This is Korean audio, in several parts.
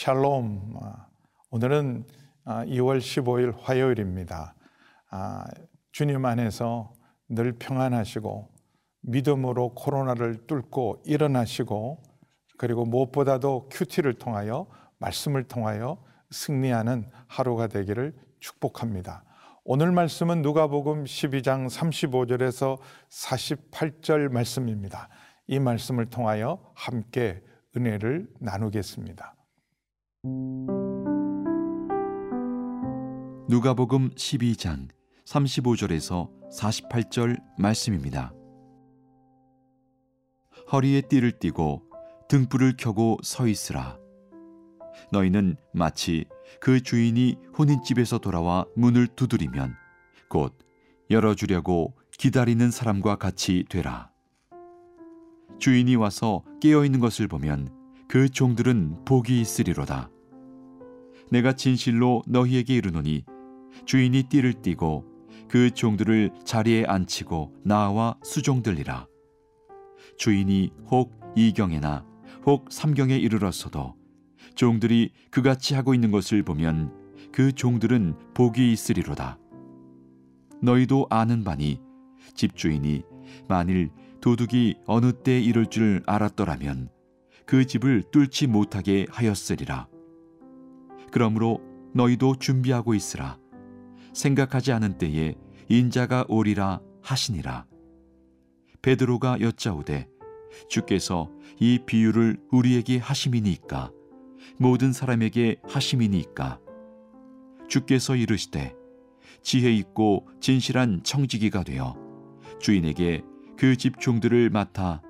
샬롬. 아, 오늘은 2월 아, 15일 화요일입니다. 아, 주님 안에서 늘 평안하시고 믿음으로 코로나를 뚫고 일어나시고 그리고 무엇보다도 큐티를 통하여 말씀을 통하여 승리하는 하루가 되기를 축복합니다. 오늘 말씀은 누가복음 12장 35절에서 48절 말씀입니다. 이 말씀을 통하여 함께 은혜를 나누겠습니다. 누가복음 12장 35절에서 48절 말씀입니다. 허리에 띠를 띠고 등불을 켜고 서 있으라. 너희는 마치 그 주인이 혼인집에서 돌아와 문을 두드리면 곧 열어주려고 기다리는 사람과 같이 되라. 주인이 와서 깨어 있는 것을 보면 그 종들은 복이 있으리로다. 내가 진실로 너희에게 이르노니 주인이 띠를 띠고 그 종들을 자리에 앉히고 나와 수종들리라. 주인이 혹 이경에나 혹 삼경에 이르렀어도 종들이 그같이 하고 있는 것을 보면 그 종들은 복이 있으리로다. 너희도 아는 바니 집주인이 만일 도둑이 어느 때 이럴 줄 알았더라면 그 집을 뚫지 못하게 하였으리라. 그러므로 너희도 준비하고 있으라. 생각하지 않은 때에 인자가 오리라 하시니라. 베드로가 여짜오되 주께서 이 비유를 우리에게 하심이니까 모든 사람에게 하심이니까 주께서 이르시되 지혜 있고 진실한 청지기가 되어 주인에게 그 집 종들을 맡아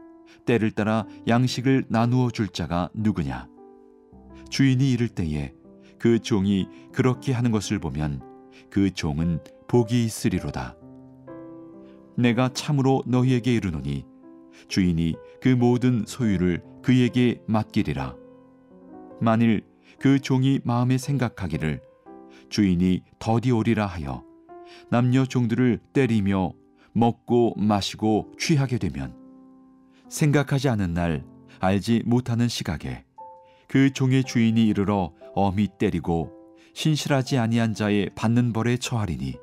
때를 따라 양식을 나누어 줄 자가 누구냐 주인이 이를 때에 그 종이 그렇게 하는 것을 보면 그 종은 복이 있으리로다. 내가 참으로 너희에게 이르노니 주인이 그 모든 소유를 그에게 맡기리라. 만일 그 종이 마음에 생각하기를 주인이 더디 오리라 하여 남녀 종들을 때리며 먹고 마시고 취하게 되면 생각하지 않은 날 알지 못하는 시각에 그 종의 주인이 이르러 엄히 때리고 신실하지 아니한 자의 받는 벌에 처하리니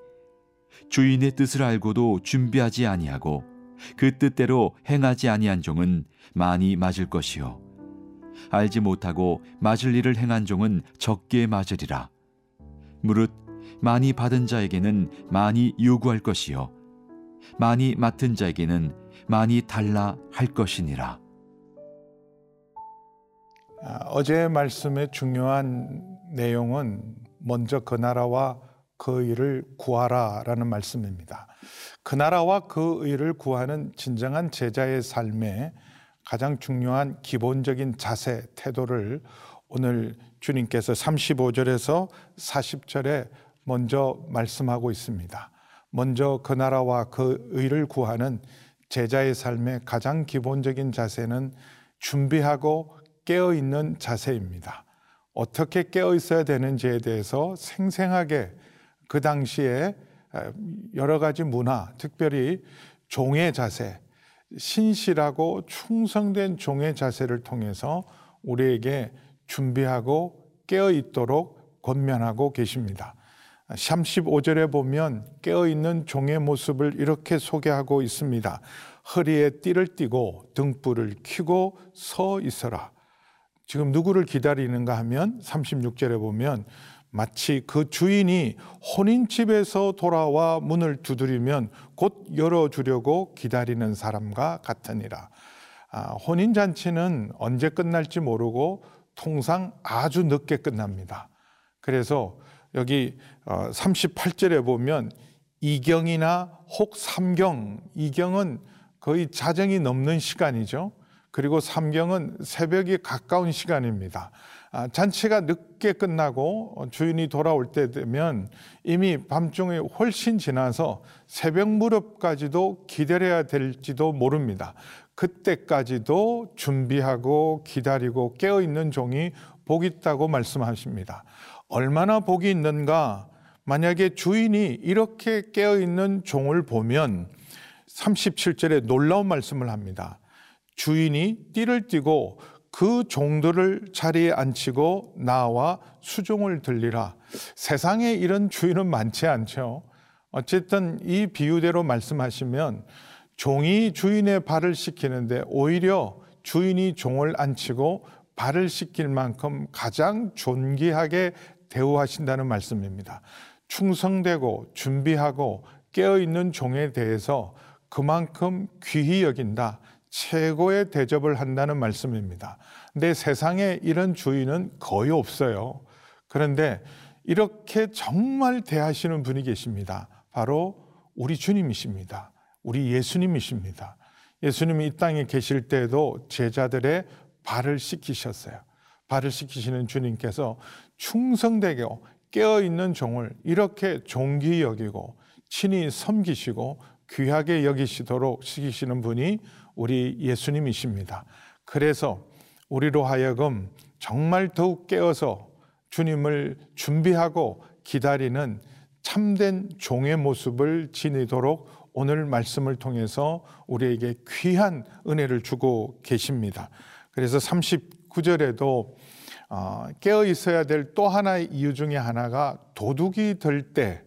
주인의 뜻을 알고도 준비하지 아니하고 그 뜻대로 행하지 아니한 종은 많이 맞을 것이요 알지 못하고 맞을 일을 행한 종은 적게 맞으리라. 무릇 많이 받은 자에게는 많이 요구할 것이요 많이 맡은 자에게는 많이 달라 할 것이니라. 아, 어제 말씀의 중요한 내용은 먼저 그 나라와 그 일을 구하라라는 말씀입니다. 그 나라와 그 의를 구하는 진정한 제자의 삶에 가장 중요한 기본적인 자세, 태도를 오늘 주님께서 35절에서 40절에 먼저 말씀하고 있습니다. 먼저 그 나라와 그 의를 구하는 제자의 삶의 가장 기본적인 자세는 준비하고 깨어 있는 자세입니다. 어떻게 깨어 있어야 되는지에 대해서 생생하게 그 당시에 여러 가지 문화, 특별히 종의 자세, 신실하고 충성된 종의 자세를 통해서 우리에게 준비하고 깨어 있도록 권면하고 계십니다. 35절에 보면 깨어 있는 종의 모습을 이렇게 소개하고 있습니다. 허리에 띠를 띠고 등불을 켜고 서 있어라. 지금 누구를 기다리는가 하면 36절에 보면 마치 그 주인이 혼인집에서 돌아와 문을 두드리면 곧 열어주려고 기다리는 사람과 같으니라. 아, 혼인잔치는 언제 끝날지 모르고 통상 아주 늦게 끝납니다. 그래서 여기 38절에 어, 보면 이경이나 혹 삼경, 이경은 거의 자정이 넘는 시간이죠. 그리고 삼경은 새벽이 가까운 시간입니다. 아, 잔치가 늦게 끝나고 주인이 돌아올 때 되면 이미 밤중에 훨씬 지나서 새벽 무렵까지도 기다려야 될지도 모릅니다. 그때까지도 준비하고 기다리고 깨어 있는 종이 복 있다고 말씀하십니다. 얼마나 복이 있는가? 만약에 주인이 이렇게 깨어 있는 종을 보면 37절에 놀라운 말씀을 합니다. 주인이 띠를 띠고 그 종들을 자리에 앉히고 나와 수종을 들리라. 세상에 이런 주인은 많지 않죠. 어쨌든 이 비유대로 말씀하시면 종이 주인의 발을 씻기는데 오히려 주인이 종을 앉히고 발을 씻길 만큼 가장 존귀하게 대우하신다는 말씀입니다. 충성되고 준비하고 깨어있는 종에 대해서 그만큼 귀히 여긴다. 최고의 대접을 한다는 말씀입니다. 근데 세상에 이런 주인은 거의 없어요. 그런데 이렇게 정말 대하시는 분이 계십니다. 바로 우리 주님이십니다. 우리 예수님이십니다. 예수님이 이 땅에 계실 때에도 제자들의 발을 씻기셨어요. 발을 씻기시는 주님께서 충성되게 깨어있는 종을 이렇게 존귀 여기고 친히 섬기시고 귀하게 여기시도록 시키시는 분이 우리 예수님이십니다. 그래서 우리로 하여금 정말 더욱 깨어서 주님을 준비하고 기다리는 참된 종의 모습을 지니도록 오늘 말씀을 통해서 우리에게 귀한 은혜를 주고 계십니다. 그래서 39절에도 어, 깨어 있어야 될 또 하나의 이유 중에 하나가 도둑이 들때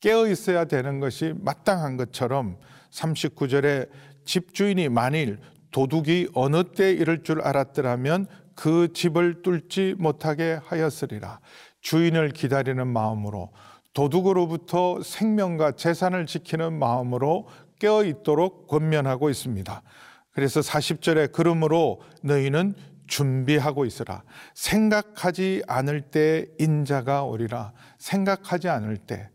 깨어 있어야 되는 것이 마땅한 것처럼 39절에 집주인이 만일 도둑이 어느 때 이럴 줄 알았더라면 그 집을 뚫지 못하게 하였으리라. 주인을 기다리는 마음으로 도둑으로부터 생명과 재산을 지키는 마음으로 깨어 있도록 권면하고 있습니다. 그래서 40절에 그러므로 너희는 준비하고 있으라. 생각하지 않을 때 인자가 오리라. 생각하지 않을 때.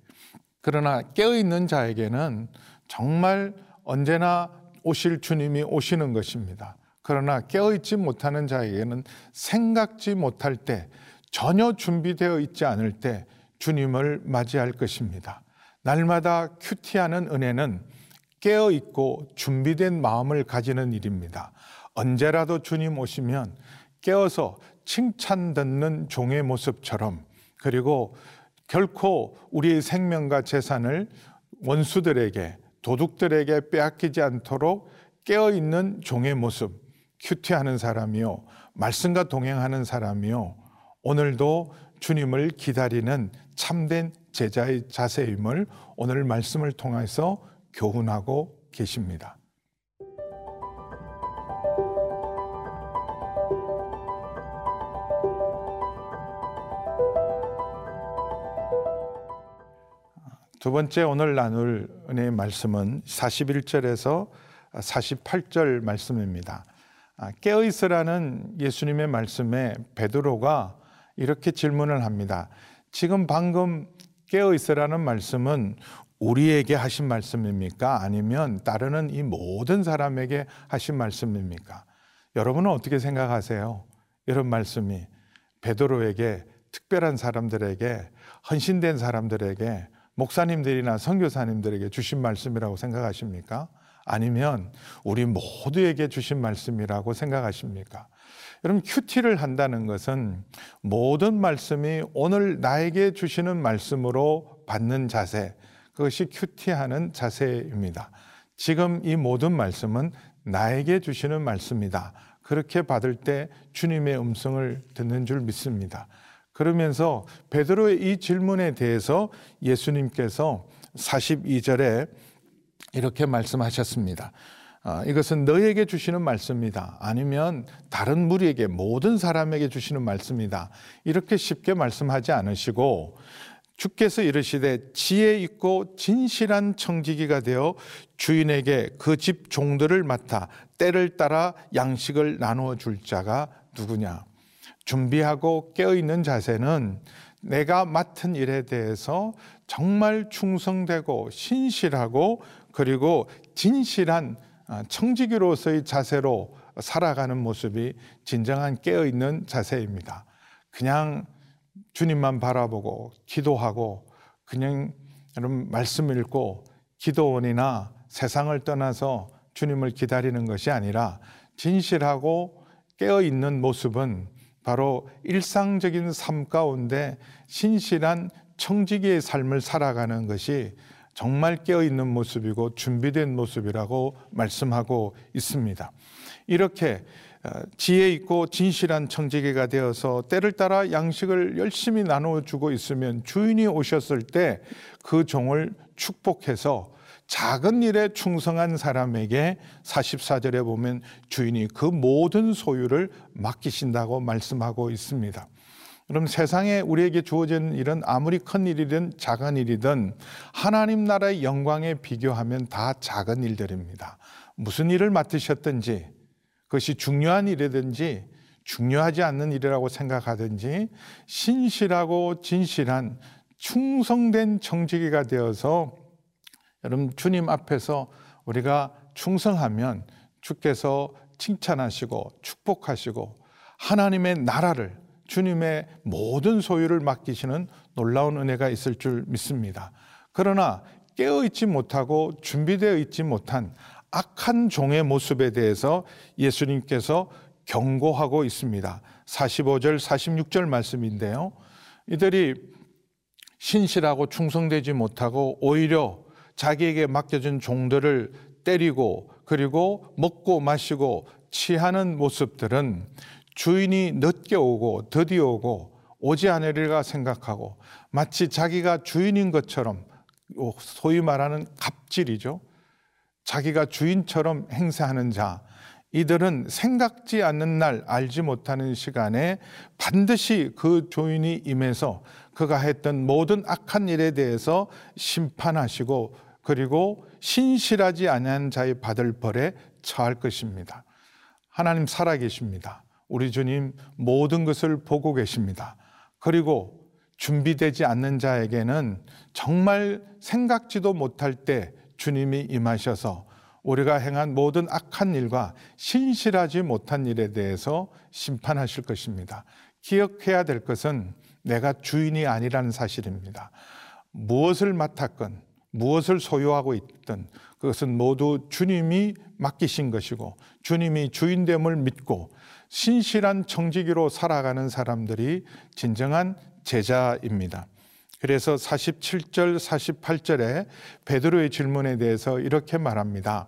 그러나 깨어 있는 자에게는 정말 언제나 오실 주님이 오시는 것입니다. 그러나 깨어있지 못하는 자에게는 생각지 못할 때 전혀 준비되어 있지 않을 때 주님을 맞이할 것입니다. 날마다 큐티하는 은혜는 깨어있고 준비된 마음을 가지는 일입니다. 언제라도 주님 오시면 깨어서 칭찬 듣는 종의 모습처럼 그리고 결코 우리의 생명과 재산을 원수들에게 도둑들에게 빼앗기지 않도록 깨어있는 종의 모습, 큐티하는 사람이요. 말씀과 동행하는 사람이요. 오늘도 주님을 기다리는 참된 제자의 자세임을 오늘 말씀을 통해서 교훈하고 계십니다. 두 번째 오늘 나눌 은혜의 말씀은 41절에서 48절 말씀입니다. 아, 깨어 있으라는 예수님의 말씀에 베드로가 이렇게 질문을 합니다. 지금 방금 깨어 있으라는 말씀은 우리에게 하신 말씀입니까? 아니면 따르는 이 모든 사람에게 하신 말씀입니까? 여러분은 어떻게 생각하세요? 이런 말씀이 베드로에게 특별한 사람들에게 헌신된 사람들에게 목사님들이나 선교사님들에게 주신 말씀이라고 생각하십니까? 아니면 우리 모두에게 주신 말씀이라고 생각하십니까? 여러분 큐티를 한다는 것은 모든 말씀이 오늘 나에게 주시는 말씀으로 받는 자세, 그것이 큐티하는 자세입니다. 지금 이 모든 말씀은 나에게 주시는 말씀이다. 그렇게 받을 때 주님의 음성을 듣는 줄 믿습니다. 그러면서 베드로의 이 질문에 대해서 예수님께서 42절에 이렇게 말씀하셨습니다. 아, 이것은 너에게 주시는 말씀이다. 아니면 다른 무리에게 모든 사람에게 주시는 말씀이다. 이렇게 쉽게 말씀하지 않으시고 주께서 이르시되 지혜 있고 진실한 청지기가 되어 주인에게 그 집 종들을 맡아 때를 따라 양식을 나누어 줄 자가 누구냐? 준비하고 깨어있는 자세는 내가 맡은 일에 대해서 정말 충성되고 신실하고 그리고 진실한 아, 청지기로서의 자세로 살아가는 모습이 진정한 깨어있는 자세입니다. 그냥 주님만 바라보고 기도하고 그냥 말씀 읽고 기도원이나 세상을 떠나서 주님을 기다리는 것이 아니라 진실하고 깨어있는 모습은 바로 일상적인 삶 가운데 신실한 청지기의 삶을 살아가는 것이 정말 깨어 있는 모습이고 준비된 모습이라고 말씀하고 있습니다. 이렇게 어, 지혜 있고 진실한 청지기가 되어서 때를 따라 양식을 열심히 나누어 주고 있으면 주인이 오셨을 때 그 종을 축복해서 작은 일에 충성한 사람에게 44절에 보면 주인이 그 모든 소유를 맡기신다고 말씀하고 있습니다. 그럼 세상에 우리에게 주어진 일은 아무리 큰 일이든 작은 일이든 하나님 나라의 영광에 비교하면 다 작은 일들입니다. 무슨 일을 맡으셨든지 그것이 중요한 일이든지 중요하지 않는 일이라고 생각하든지 신실하고 진실한 충성된 정직이가 되어서 여러분 주님 앞에서 우리가 충성하면 주께서 칭찬하시고 축복하시고 하나님의 나라를 주님의 모든 소유를 맡기시는 놀라운 은혜가 있을 줄 믿습니다. 그러나 깨어 있지 못하고 준비되어 있지 못한 악한 종의 모습에 대해서 예수님께서 경고하고 있습니다. 45절, 46절 말씀인데요. 이들이 신실하고 충성되지 못하고 오히려 자기에게 맡겨진 종들을 때리고 그리고 먹고 마시고 취하는 모습들은 주인이 늦게 오고 드디어 오고 오지 않으리라 생각하고 마치 자기가 주인인 것처럼 소위 말하는 갑질이죠. 자기가 주인처럼 행세하는 자, 이들은 생각지 않는 날 알지 못하는 시간에 반드시 그 주인이 임해서 그가 했던 모든 악한 일에 대해서 심판하시고 그리고 신실하지 아니한 자의 받을 벌에 처할 것입니다. 하나님 살아 계십니다. 우리 주님 모든 것을 보고 계십니다. 그리고 준비되지 않는 자에게는 정말 생각지도 못할 때 주님이 임하셔서 우리가 행한 모든 악한 일과 신실하지 못한 일에 대해서 심판하실 것입니다. 기억해야 될 것은 내가 주인이 아니라는 사실입니다. 무엇을 맡았건 무엇을 소유하고 있든 그것은 모두 주님이 맡기신 것이고 주님이 주인됨을 믿고 신실한 청지기로 살아가는 사람들이 진정한 제자입니다. 그래서 47절, 48절에 베드로의 질문에 대해서 이렇게 말합니다.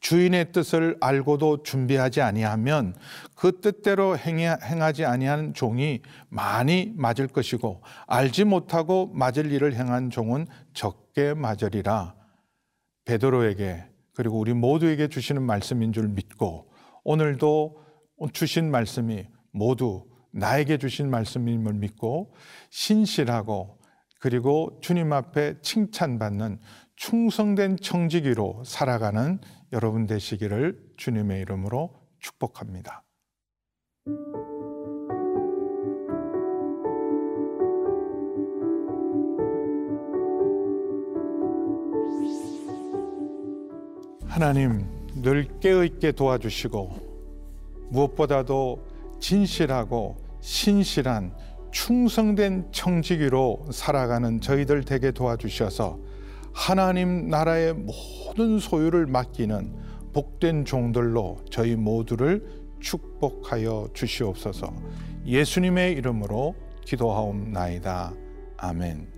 주인의 뜻을 알고도 준비하지 아니하면 그 뜻대로 행하지 아니한 종이 많이 맞을 것이고 알지 못하고 맞을 일을 행한 종은 적 게 맞으리라. 베드로에게 그리고 우리 모두에게 주시는 말씀인 줄 믿고 오늘도 주신 말씀이 모두 나에게 주신 말씀임을 믿고 신실하고 그리고 주님 앞에 칭찬받는 충성된 청지기로 살아가는 여러분 되시기를 주님의 이름으로 축복합니다. 하나님 늘 깨어있게 도와주시고 무엇보다도 진실하고 신실한 충성된 청지기로 살아가는 저희들 되게 도와주셔서 하나님 나라의 모든 소유를 맡기는 복된 종들로 저희 모두를 축복하여 주시옵소서 예수님의 이름으로 기도하옵나이다. 아멘.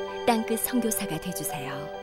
땅끝 성교사가 되주세요